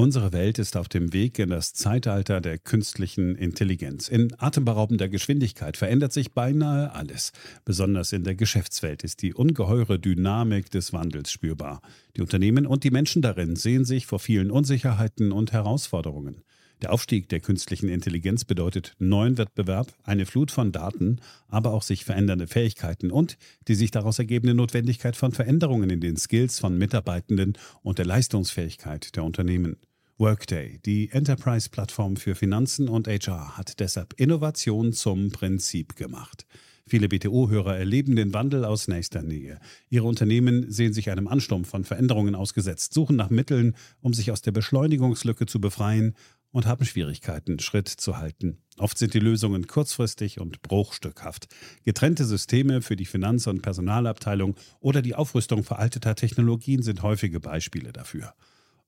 Unsere Welt ist auf dem Weg in das Zeitalter der künstlichen Intelligenz. In atemberaubender Geschwindigkeit verändert sich beinahe alles. Besonders in der Geschäftswelt ist die ungeheure Dynamik des Wandels spürbar. Die Unternehmen und die Menschen darin sehen sich vor vielen Unsicherheiten und Herausforderungen. Der Aufstieg der künstlichen Intelligenz bedeutet neuen Wettbewerb, eine Flut von Daten, aber auch sich verändernde Fähigkeiten und die sich daraus ergebende Notwendigkeit von Veränderungen in den Skills von Mitarbeitenden und der Leistungsfähigkeit der Unternehmen. Workday, die Enterprise-Plattform für Finanzen und HR, hat deshalb Innovation zum Prinzip gemacht. Viele BTO-Hörer erleben den Wandel aus nächster Nähe. Ihre Unternehmen sehen sich einem Ansturm von Veränderungen ausgesetzt, suchen nach Mitteln, um sich aus der Beschleunigungslücke zu befreien und haben Schwierigkeiten, Schritt zu halten. Oft sind die Lösungen kurzfristig und bruchstückhaft. Getrennte Systeme für die Finanz- und Personalabteilung oder die Aufrüstung veralteter Technologien sind häufige Beispiele dafür.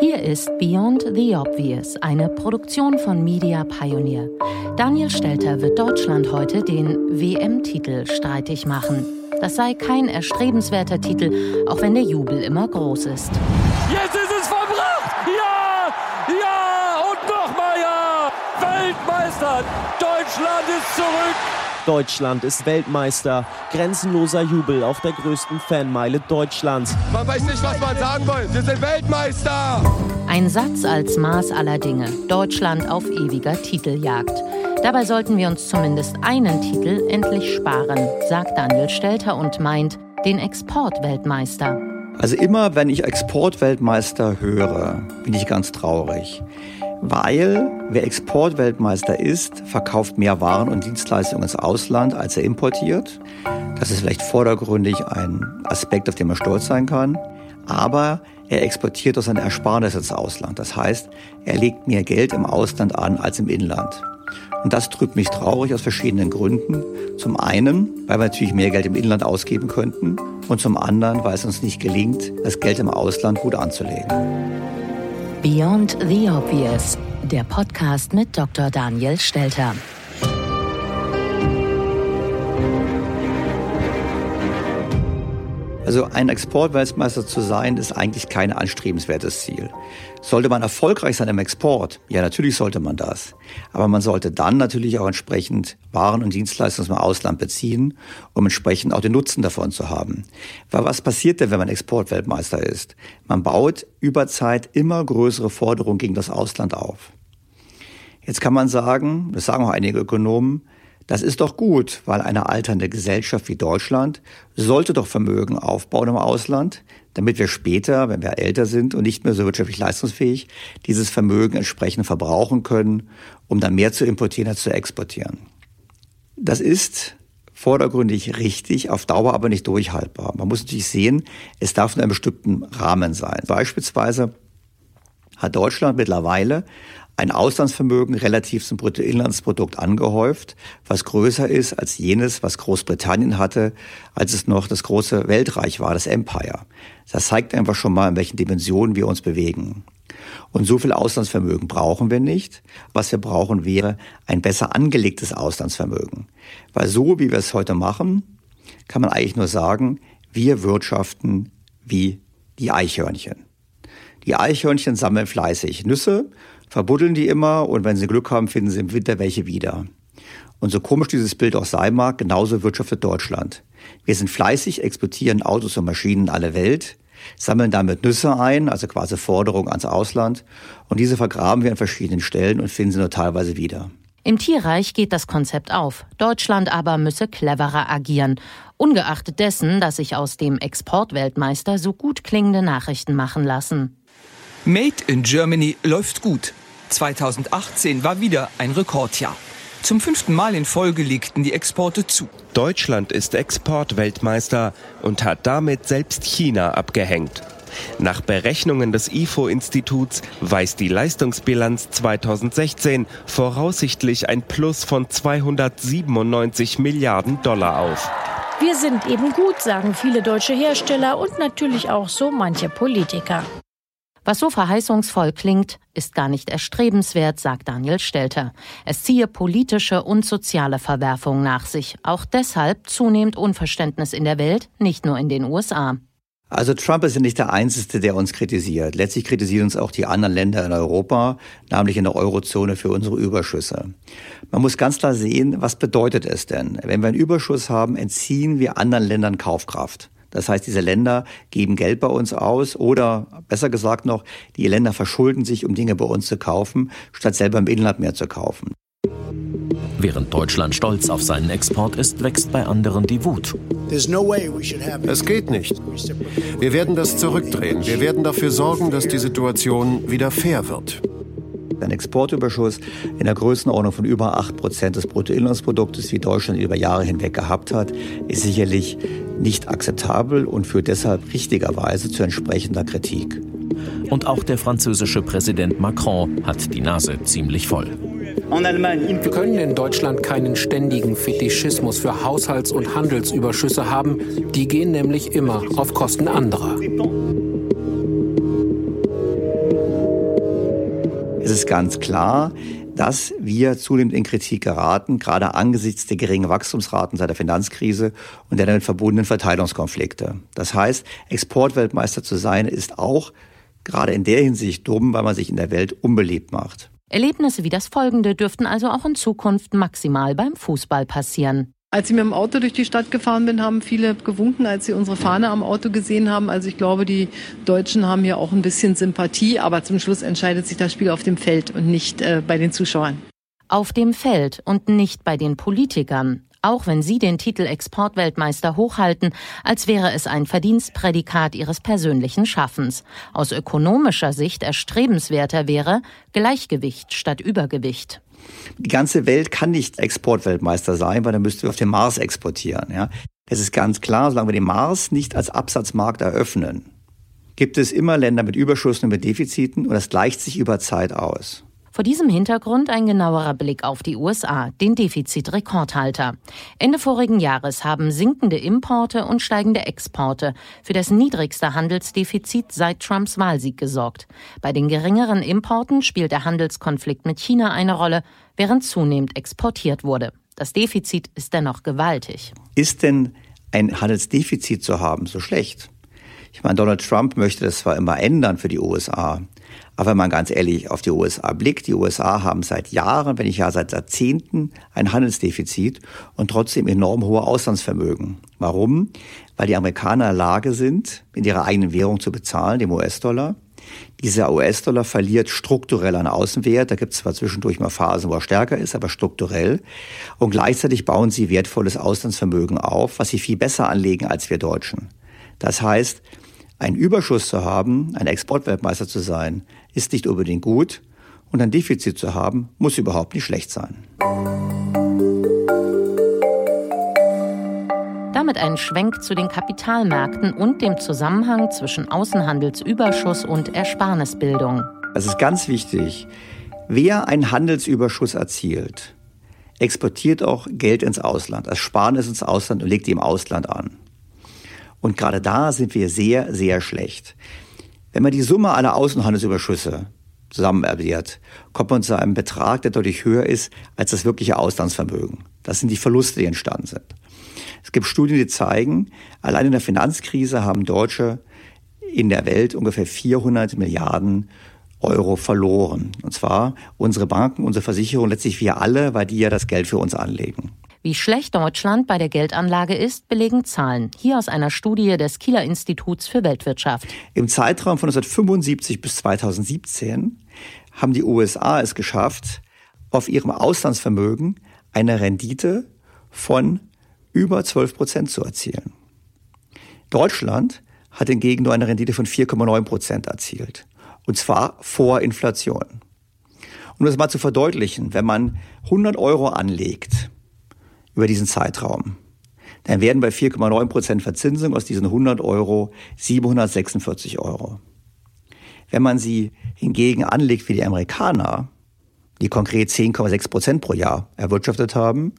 Hier ist Beyond the Obvious, eine Produktion von Media Pioneer. Daniel Stelter wird Deutschland heute den WM-Titel streitig machen. Das sei kein erstrebenswerter Titel, auch wenn der Jubel immer groß ist. Jetzt ist es verbracht! Ja! Ja! Und nochmal ja! Weltmeister! Deutschland ist zurück! Deutschland ist Weltmeister. Grenzenloser Jubel auf der größten Fanmeile Deutschlands. Man weiß nicht, was man sagen will. Wir sind Weltmeister! Ein Satz als Maß aller Dinge. Deutschland auf ewiger Titeljagd. Dabei sollten wir uns zumindest einen Titel endlich sparen, sagt Daniel Stelter und meint den Exportweltmeister. Also immer, wenn ich Exportweltmeister höre, bin ich ganz traurig weil wer Exportweltmeister ist, verkauft mehr Waren und Dienstleistungen ins Ausland, als er importiert. Das ist vielleicht vordergründig ein Aspekt, auf den man stolz sein kann. Aber er exportiert aus seiner Ersparnis ins Ausland. Das heißt, er legt mehr Geld im Ausland an als im Inland. Und das drückt mich traurig aus verschiedenen Gründen. Zum einen, weil wir natürlich mehr Geld im Inland ausgeben könnten. Und zum anderen, weil es uns nicht gelingt, das Geld im Ausland gut anzulegen. Beyond the Obvious, der Podcast mit Dr. Daniel Stelter. Also ein Exportweltmeister zu sein, ist eigentlich kein anstrebenswertes Ziel. Sollte man erfolgreich sein im Export? Ja, natürlich sollte man das. Aber man sollte dann natürlich auch entsprechend Waren und Dienstleistungen aus dem Ausland beziehen, um entsprechend auch den Nutzen davon zu haben. Weil was passiert denn, wenn man Exportweltmeister ist? Man baut über Zeit immer größere Forderungen gegen das Ausland auf. Jetzt kann man sagen, das sagen auch einige Ökonomen, das ist doch gut, weil eine alternde Gesellschaft wie Deutschland sollte doch Vermögen aufbauen im Ausland, damit wir später, wenn wir älter sind und nicht mehr so wirtschaftlich leistungsfähig, dieses Vermögen entsprechend verbrauchen können, um dann mehr zu importieren als zu exportieren. Das ist vordergründig richtig, auf Dauer aber nicht durchhaltbar. Man muss natürlich sehen, es darf in einem bestimmten Rahmen sein. Beispielsweise hat Deutschland mittlerweile ein Auslandsvermögen relativ zum Bruttoinlandsprodukt angehäuft, was größer ist als jenes, was Großbritannien hatte, als es noch das große Weltreich war, das Empire. Das zeigt einfach schon mal, in welchen Dimensionen wir uns bewegen. Und so viel Auslandsvermögen brauchen wir nicht. Was wir brauchen, wäre ein besser angelegtes Auslandsvermögen. Weil so, wie wir es heute machen, kann man eigentlich nur sagen, wir wirtschaften wie die Eichhörnchen. Die Eichhörnchen sammeln fleißig Nüsse verbuddeln die immer und wenn sie Glück haben, finden sie im Winter welche wieder. Und so komisch dieses Bild auch sein mag, genauso wirtschaftet Deutschland. Wir sind fleißig, exportieren Autos und Maschinen in alle Welt, sammeln damit Nüsse ein, also quasi Forderungen ans Ausland. Und diese vergraben wir an verschiedenen Stellen und finden sie nur teilweise wieder. Im Tierreich geht das Konzept auf. Deutschland aber müsse cleverer agieren. Ungeachtet dessen, dass sich aus dem Exportweltmeister so gut klingende Nachrichten machen lassen. Made in Germany läuft gut. 2018 war wieder ein Rekordjahr. Zum fünften Mal in Folge legten die Exporte zu. Deutschland ist Exportweltmeister und hat damit selbst China abgehängt. Nach Berechnungen des IFO-Instituts weist die Leistungsbilanz 2016 voraussichtlich ein Plus von 297 Milliarden Dollar auf. Wir sind eben gut, sagen viele deutsche Hersteller und natürlich auch so manche Politiker. Was so verheißungsvoll klingt, ist gar nicht erstrebenswert, sagt Daniel Stelter. Es ziehe politische und soziale Verwerfungen nach sich. Auch deshalb zunehmend Unverständnis in der Welt, nicht nur in den USA. Also Trump ist ja nicht der Einzige, der uns kritisiert. Letztlich kritisieren uns auch die anderen Länder in Europa, namentlich in der Eurozone für unsere Überschüsse. Man muss ganz klar sehen, was bedeutet es denn? Wenn wir einen Überschuss haben, entziehen wir anderen Ländern Kaufkraft. Das heißt, diese Länder geben Geld bei uns aus oder besser gesagt noch, die Länder verschulden sich, um Dinge bei uns zu kaufen, statt selber im Inland mehr zu kaufen. Während Deutschland stolz auf seinen Export ist, wächst bei anderen die Wut. Es geht nicht. Wir werden das zurückdrehen. Wir werden dafür sorgen, dass die Situation wieder fair wird. Ein Exportüberschuss in der Größenordnung von über 8 Prozent des Bruttoinlandsproduktes, wie Deutschland über Jahre hinweg gehabt hat, ist sicherlich nicht akzeptabel und führt deshalb richtigerweise zu entsprechender Kritik. Und auch der französische Präsident Macron hat die Nase ziemlich voll. Wir können in Deutschland keinen ständigen Fetischismus für Haushalts- und Handelsüberschüsse haben. Die gehen nämlich immer auf Kosten anderer. Es ist ganz klar, dass wir zunehmend in Kritik geraten, gerade angesichts der geringen Wachstumsraten seit der Finanzkrise und der damit verbundenen Verteilungskonflikte. Das heißt, Exportweltmeister zu sein, ist auch gerade in der Hinsicht dumm, weil man sich in der Welt unbeliebt macht. Erlebnisse wie das folgende dürften also auch in Zukunft maximal beim Fußball passieren. Als ich mit dem Auto durch die Stadt gefahren bin, haben viele gewunken, als sie unsere Fahne am Auto gesehen haben. Also ich glaube, die Deutschen haben hier auch ein bisschen Sympathie, aber zum Schluss entscheidet sich das Spiel auf dem Feld und nicht äh, bei den Zuschauern. Auf dem Feld und nicht bei den Politikern. Auch wenn Sie den Titel Exportweltmeister hochhalten, als wäre es ein Verdienstprädikat Ihres persönlichen Schaffens. Aus ökonomischer Sicht erstrebenswerter wäre Gleichgewicht statt Übergewicht. Die ganze Welt kann nicht Exportweltmeister sein, weil dann müssten wir auf den Mars exportieren. Ja. Es ist ganz klar, solange wir den Mars nicht als Absatzmarkt eröffnen, gibt es immer Länder mit Überschüssen und mit Defiziten und das gleicht sich über Zeit aus. Vor diesem Hintergrund ein genauerer Blick auf die USA, den Defizitrekordhalter. Ende vorigen Jahres haben sinkende Importe und steigende Exporte für das niedrigste Handelsdefizit seit Trumps Wahlsieg gesorgt. Bei den geringeren Importen spielt der Handelskonflikt mit China eine Rolle, während zunehmend exportiert wurde. Das Defizit ist dennoch gewaltig. Ist denn ein Handelsdefizit zu haben so schlecht? Ich meine, Donald Trump möchte das zwar immer ändern für die USA, aber wenn man ganz ehrlich auf die USA blickt, die USA haben seit Jahren, wenn nicht ja seit Jahrzehnten, ein Handelsdefizit und trotzdem enorm hohe Auslandsvermögen. Warum? Weil die Amerikaner in der Lage sind, in ihrer eigenen Währung zu bezahlen, dem US-Dollar. Dieser US-Dollar verliert strukturell an Außenwert. Da gibt es zwar zwischendurch mal Phasen, wo er stärker ist, aber strukturell. Und gleichzeitig bauen sie wertvolles Auslandsvermögen auf, was sie viel besser anlegen als wir Deutschen. Das heißt, einen Überschuss zu haben, ein Exportweltmeister zu sein, ist nicht unbedingt gut und ein Defizit zu haben, muss überhaupt nicht schlecht sein. Damit ein Schwenk zu den Kapitalmärkten und dem Zusammenhang zwischen Außenhandelsüberschuss und Ersparnisbildung. Es ist ganz wichtig, wer einen Handelsüberschuss erzielt, exportiert auch Geld ins Ausland, Ersparnis ins Ausland und legt die im Ausland an. Und gerade da sind wir sehr, sehr schlecht. Wenn man die Summe aller Außenhandelsüberschüsse zusammen addiert, kommt man zu einem Betrag, der deutlich höher ist als das wirkliche Auslandsvermögen. Das sind die Verluste, die entstanden sind. Es gibt Studien, die zeigen, allein in der Finanzkrise haben Deutsche in der Welt ungefähr 400 Milliarden Euro verloren. Und zwar unsere Banken, unsere Versicherungen, letztlich wir alle, weil die ja das Geld für uns anlegen. Wie schlecht Deutschland bei der Geldanlage ist, belegen Zahlen. Hier aus einer Studie des Kieler Instituts für Weltwirtschaft. Im Zeitraum von 1975 bis 2017 haben die USA es geschafft, auf ihrem Auslandsvermögen eine Rendite von über 12 Prozent zu erzielen. Deutschland hat hingegen nur eine Rendite von 4,9 Prozent erzielt. Und zwar vor Inflation. Um das mal zu verdeutlichen, wenn man 100 Euro anlegt, über diesen Zeitraum, dann werden bei 4,9 Prozent Verzinsung aus diesen 100 Euro 746 Euro. Wenn man sie hingegen anlegt wie die Amerikaner, die konkret 10,6 Prozent pro Jahr erwirtschaftet haben,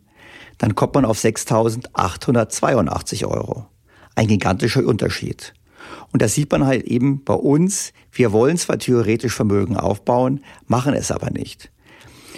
dann kommt man auf 6.882 Euro. Ein gigantischer Unterschied. Und das sieht man halt eben bei uns. Wir wollen zwar theoretisch Vermögen aufbauen, machen es aber nicht.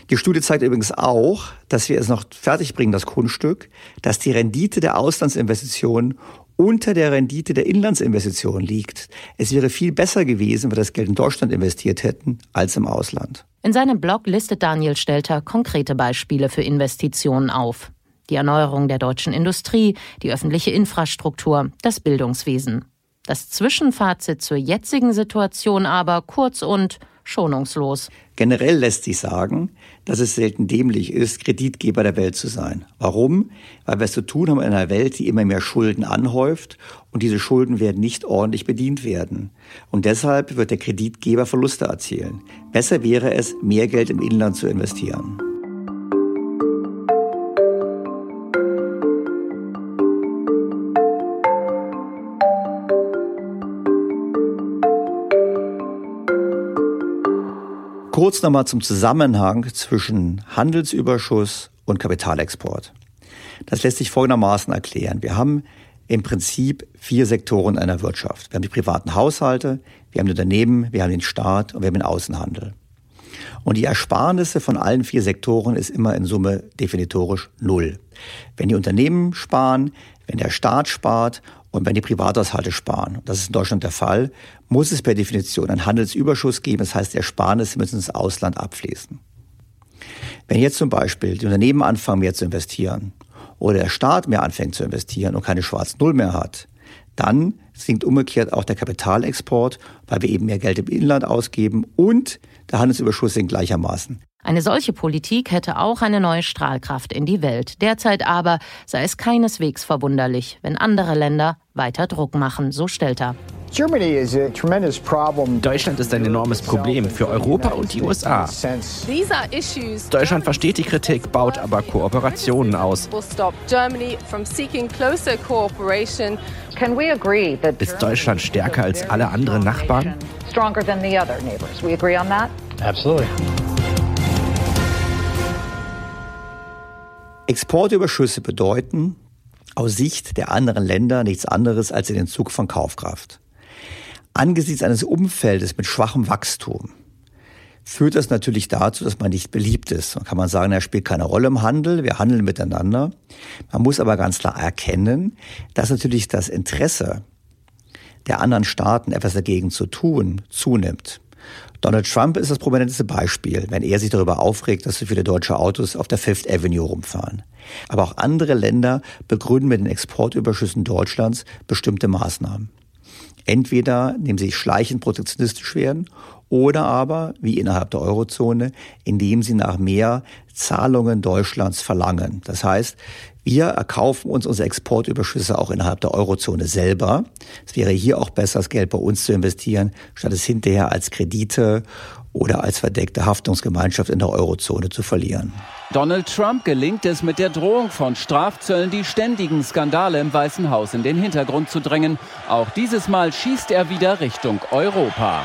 Die Studie zeigt übrigens auch, dass wir es noch fertigbringen, das Kunststück, dass die Rendite der Auslandsinvestitionen unter der Rendite der Inlandsinvestitionen liegt. Es wäre viel besser gewesen, wenn wir das Geld in Deutschland investiert hätten, als im Ausland. In seinem Blog listet Daniel Stelter konkrete Beispiele für Investitionen auf. Die Erneuerung der deutschen Industrie, die öffentliche Infrastruktur, das Bildungswesen. Das Zwischenfazit zur jetzigen Situation aber kurz und schonungslos. Generell lässt sich sagen, dass es selten dämlich ist, Kreditgeber der Welt zu sein. Warum? Weil wir es zu tun haben in einer Welt, die immer mehr Schulden anhäuft und diese Schulden werden nicht ordentlich bedient werden. Und deshalb wird der Kreditgeber Verluste erzielen. Besser wäre es, mehr Geld im Inland zu investieren. Kurz nochmal zum Zusammenhang zwischen Handelsüberschuss und Kapitalexport. Das lässt sich folgendermaßen erklären. Wir haben im Prinzip vier Sektoren einer Wirtschaft. Wir haben die privaten Haushalte, wir haben die Unternehmen, wir haben den Staat und wir haben den Außenhandel. Und die Ersparnisse von allen vier Sektoren ist immer in Summe definitorisch null. Wenn die Unternehmen sparen, wenn der Staat spart und wenn die Privathaushalte sparen, das ist in Deutschland der Fall, muss es per Definition einen Handelsüberschuss geben. Das heißt, Ersparnisse müssen ins Ausland abfließen. Wenn jetzt zum Beispiel die Unternehmen anfangen, mehr zu investieren oder der Staat mehr anfängt zu investieren und keine schwarzen Null mehr hat, dann sinkt umgekehrt auch der Kapitalexport, weil wir eben mehr Geld im Inland ausgeben und der Handelsüberschuss sinkt gleichermaßen. Eine solche Politik hätte auch eine neue Strahlkraft in die Welt. Derzeit aber sei es keineswegs verwunderlich, wenn andere Länder weiter Druck machen, so stellt er. Deutschland ist ein enormes Problem für Europa und die USA. Deutschland versteht die Kritik, baut aber Kooperationen aus. Ist Deutschland stärker als alle anderen Nachbarn? Absolutely. Exportüberschüsse bedeuten aus Sicht der anderen Länder nichts anderes als den Entzug von Kaufkraft. Angesichts eines Umfeldes mit schwachem Wachstum führt das natürlich dazu, dass man nicht beliebt ist. Dann kann man sagen, er spielt keine Rolle im Handel, wir handeln miteinander. Man muss aber ganz klar erkennen, dass natürlich das Interesse der anderen Staaten, etwas dagegen zu tun, zunimmt. Donald Trump ist das prominenteste Beispiel, wenn er sich darüber aufregt, dass so viele deutsche Autos auf der Fifth Avenue rumfahren. Aber auch andere Länder begründen mit den Exportüberschüssen Deutschlands bestimmte Maßnahmen. Entweder indem sie schleichend protektionistisch werden oder aber, wie innerhalb der Eurozone, indem sie nach mehr Zahlungen Deutschlands verlangen. Das heißt, wir erkaufen uns unsere Exportüberschüsse auch innerhalb der Eurozone selber. Es wäre hier auch besser, das Geld bei uns zu investieren, statt es hinterher als Kredite oder als verdeckte Haftungsgemeinschaft in der Eurozone zu verlieren. Donald Trump gelingt es mit der Drohung von Strafzöllen die ständigen Skandale im Weißen Haus in den Hintergrund zu drängen. Auch dieses Mal schießt er wieder Richtung Europa.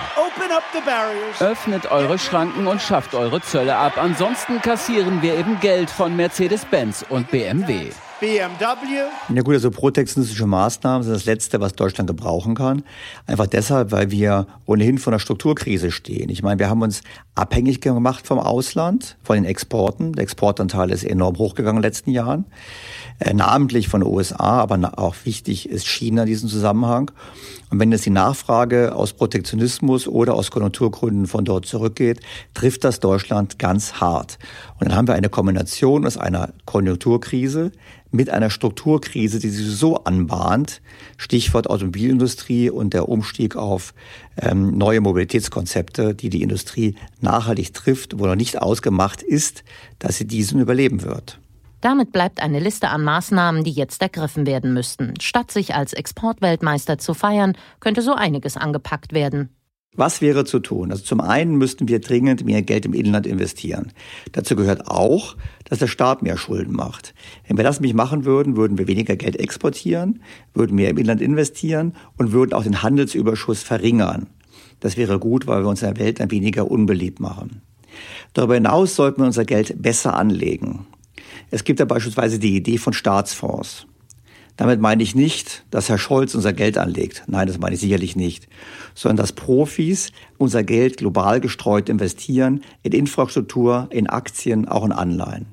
Öffnet eure Schranken und schafft eure Zölle ab. Ansonsten kassieren wir eben Geld von Mercedes-Benz und BMW. BMW. Ja gut, also protektionistische Maßnahmen sind das Letzte, was Deutschland gebrauchen kann. Einfach deshalb, weil wir ohnehin vor einer Strukturkrise stehen. Ich meine, wir haben uns abhängig gemacht vom Ausland, von den Exporten. Der Exportanteil ist enorm hochgegangen in den letzten Jahren. Äh, namentlich von den USA, aber auch wichtig ist China in diesem Zusammenhang. Und wenn jetzt die Nachfrage aus Protektionismus oder aus Konjunkturgründen von dort zurückgeht, trifft das Deutschland ganz hart. Und dann haben wir eine Kombination aus einer Konjunkturkrise mit einer Strukturkrise, die sich so anbahnt, Stichwort Automobilindustrie und der Umstieg auf ähm, neue Mobilitätskonzepte, die die Industrie nachhaltig trifft, wo noch nicht ausgemacht ist, dass sie diesen überleben wird. Damit bleibt eine Liste an Maßnahmen, die jetzt ergriffen werden müssten. Statt sich als Exportweltmeister zu feiern, könnte so einiges angepackt werden. Was wäre zu tun? Also zum einen müssten wir dringend mehr Geld im Inland investieren. Dazu gehört auch, dass der Staat mehr Schulden macht. Wenn wir das nicht machen würden, würden wir weniger Geld exportieren, würden mehr im Inland investieren und würden auch den Handelsüberschuss verringern. Das wäre gut, weil wir uns in der Welt ein weniger unbeliebt machen. Darüber hinaus sollten wir unser Geld besser anlegen. Es gibt ja beispielsweise die Idee von Staatsfonds. Damit meine ich nicht, dass Herr Scholz unser Geld anlegt. Nein, das meine ich sicherlich nicht. Sondern dass Profis unser Geld global gestreut investieren in Infrastruktur, in Aktien, auch in Anleihen.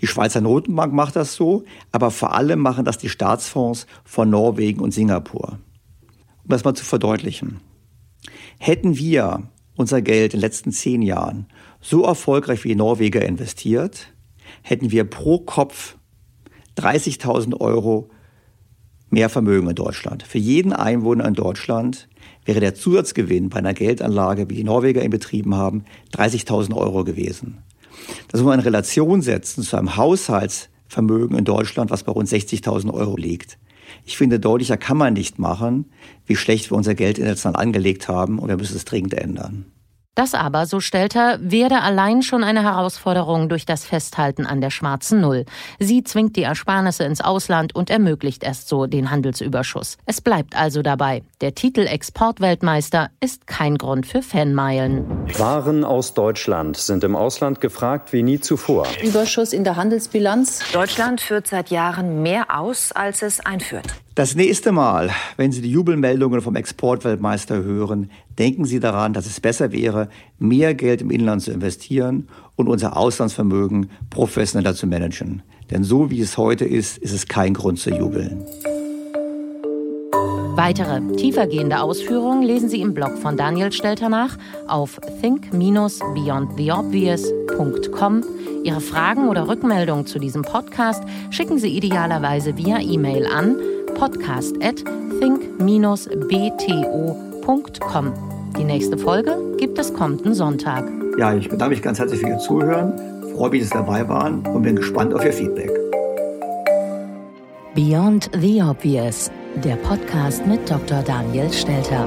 Die Schweizer Notenbank macht das so, aber vor allem machen das die Staatsfonds von Norwegen und Singapur. Um das mal zu verdeutlichen. Hätten wir unser Geld in den letzten zehn Jahren so erfolgreich wie die Norweger investiert, hätten wir pro Kopf 30.000 Euro mehr Vermögen in Deutschland. Für jeden Einwohner in Deutschland wäre der Zusatzgewinn bei einer Geldanlage, wie die Norweger ihn betrieben haben, 30.000 Euro gewesen. Das muss man in Relation setzen zu einem Haushaltsvermögen in Deutschland, was bei rund 60.000 Euro liegt. Ich finde, deutlicher kann man nicht machen, wie schlecht wir unser Geld in Deutschland angelegt haben und wir müssen es dringend ändern. Das aber, so stellt er, werde allein schon eine Herausforderung durch das Festhalten an der schwarzen Null. Sie zwingt die Ersparnisse ins Ausland und ermöglicht erst so den Handelsüberschuss. Es bleibt also dabei. Der Titel Exportweltmeister ist kein Grund für Fanmeilen. Waren aus Deutschland sind im Ausland gefragt wie nie zuvor. Überschuss in der Handelsbilanz. Deutschland führt seit Jahren mehr aus, als es einführt. Das nächste Mal, wenn Sie die Jubelmeldungen vom Exportweltmeister hören, denken Sie daran, dass es besser wäre, mehr Geld im Inland zu investieren und unser Auslandsvermögen professioneller zu managen. Denn so wie es heute ist, ist es kein Grund zu jubeln. Weitere tiefergehende Ausführungen lesen Sie im Blog von Daniel Stelter nach auf think-beyondtheobvious.com. Ihre Fragen oder Rückmeldungen zu diesem Podcast schicken Sie idealerweise via E-Mail an podcast at think-bto.com. Die nächste Folge gibt es kommenden Sonntag. Ja, ich bedanke mich ganz herzlich für Ihr Zuhören, freue mich, dass Sie dabei waren und bin gespannt auf Ihr Feedback. Beyond the Obvious, der Podcast mit Dr. Daniel Stelter.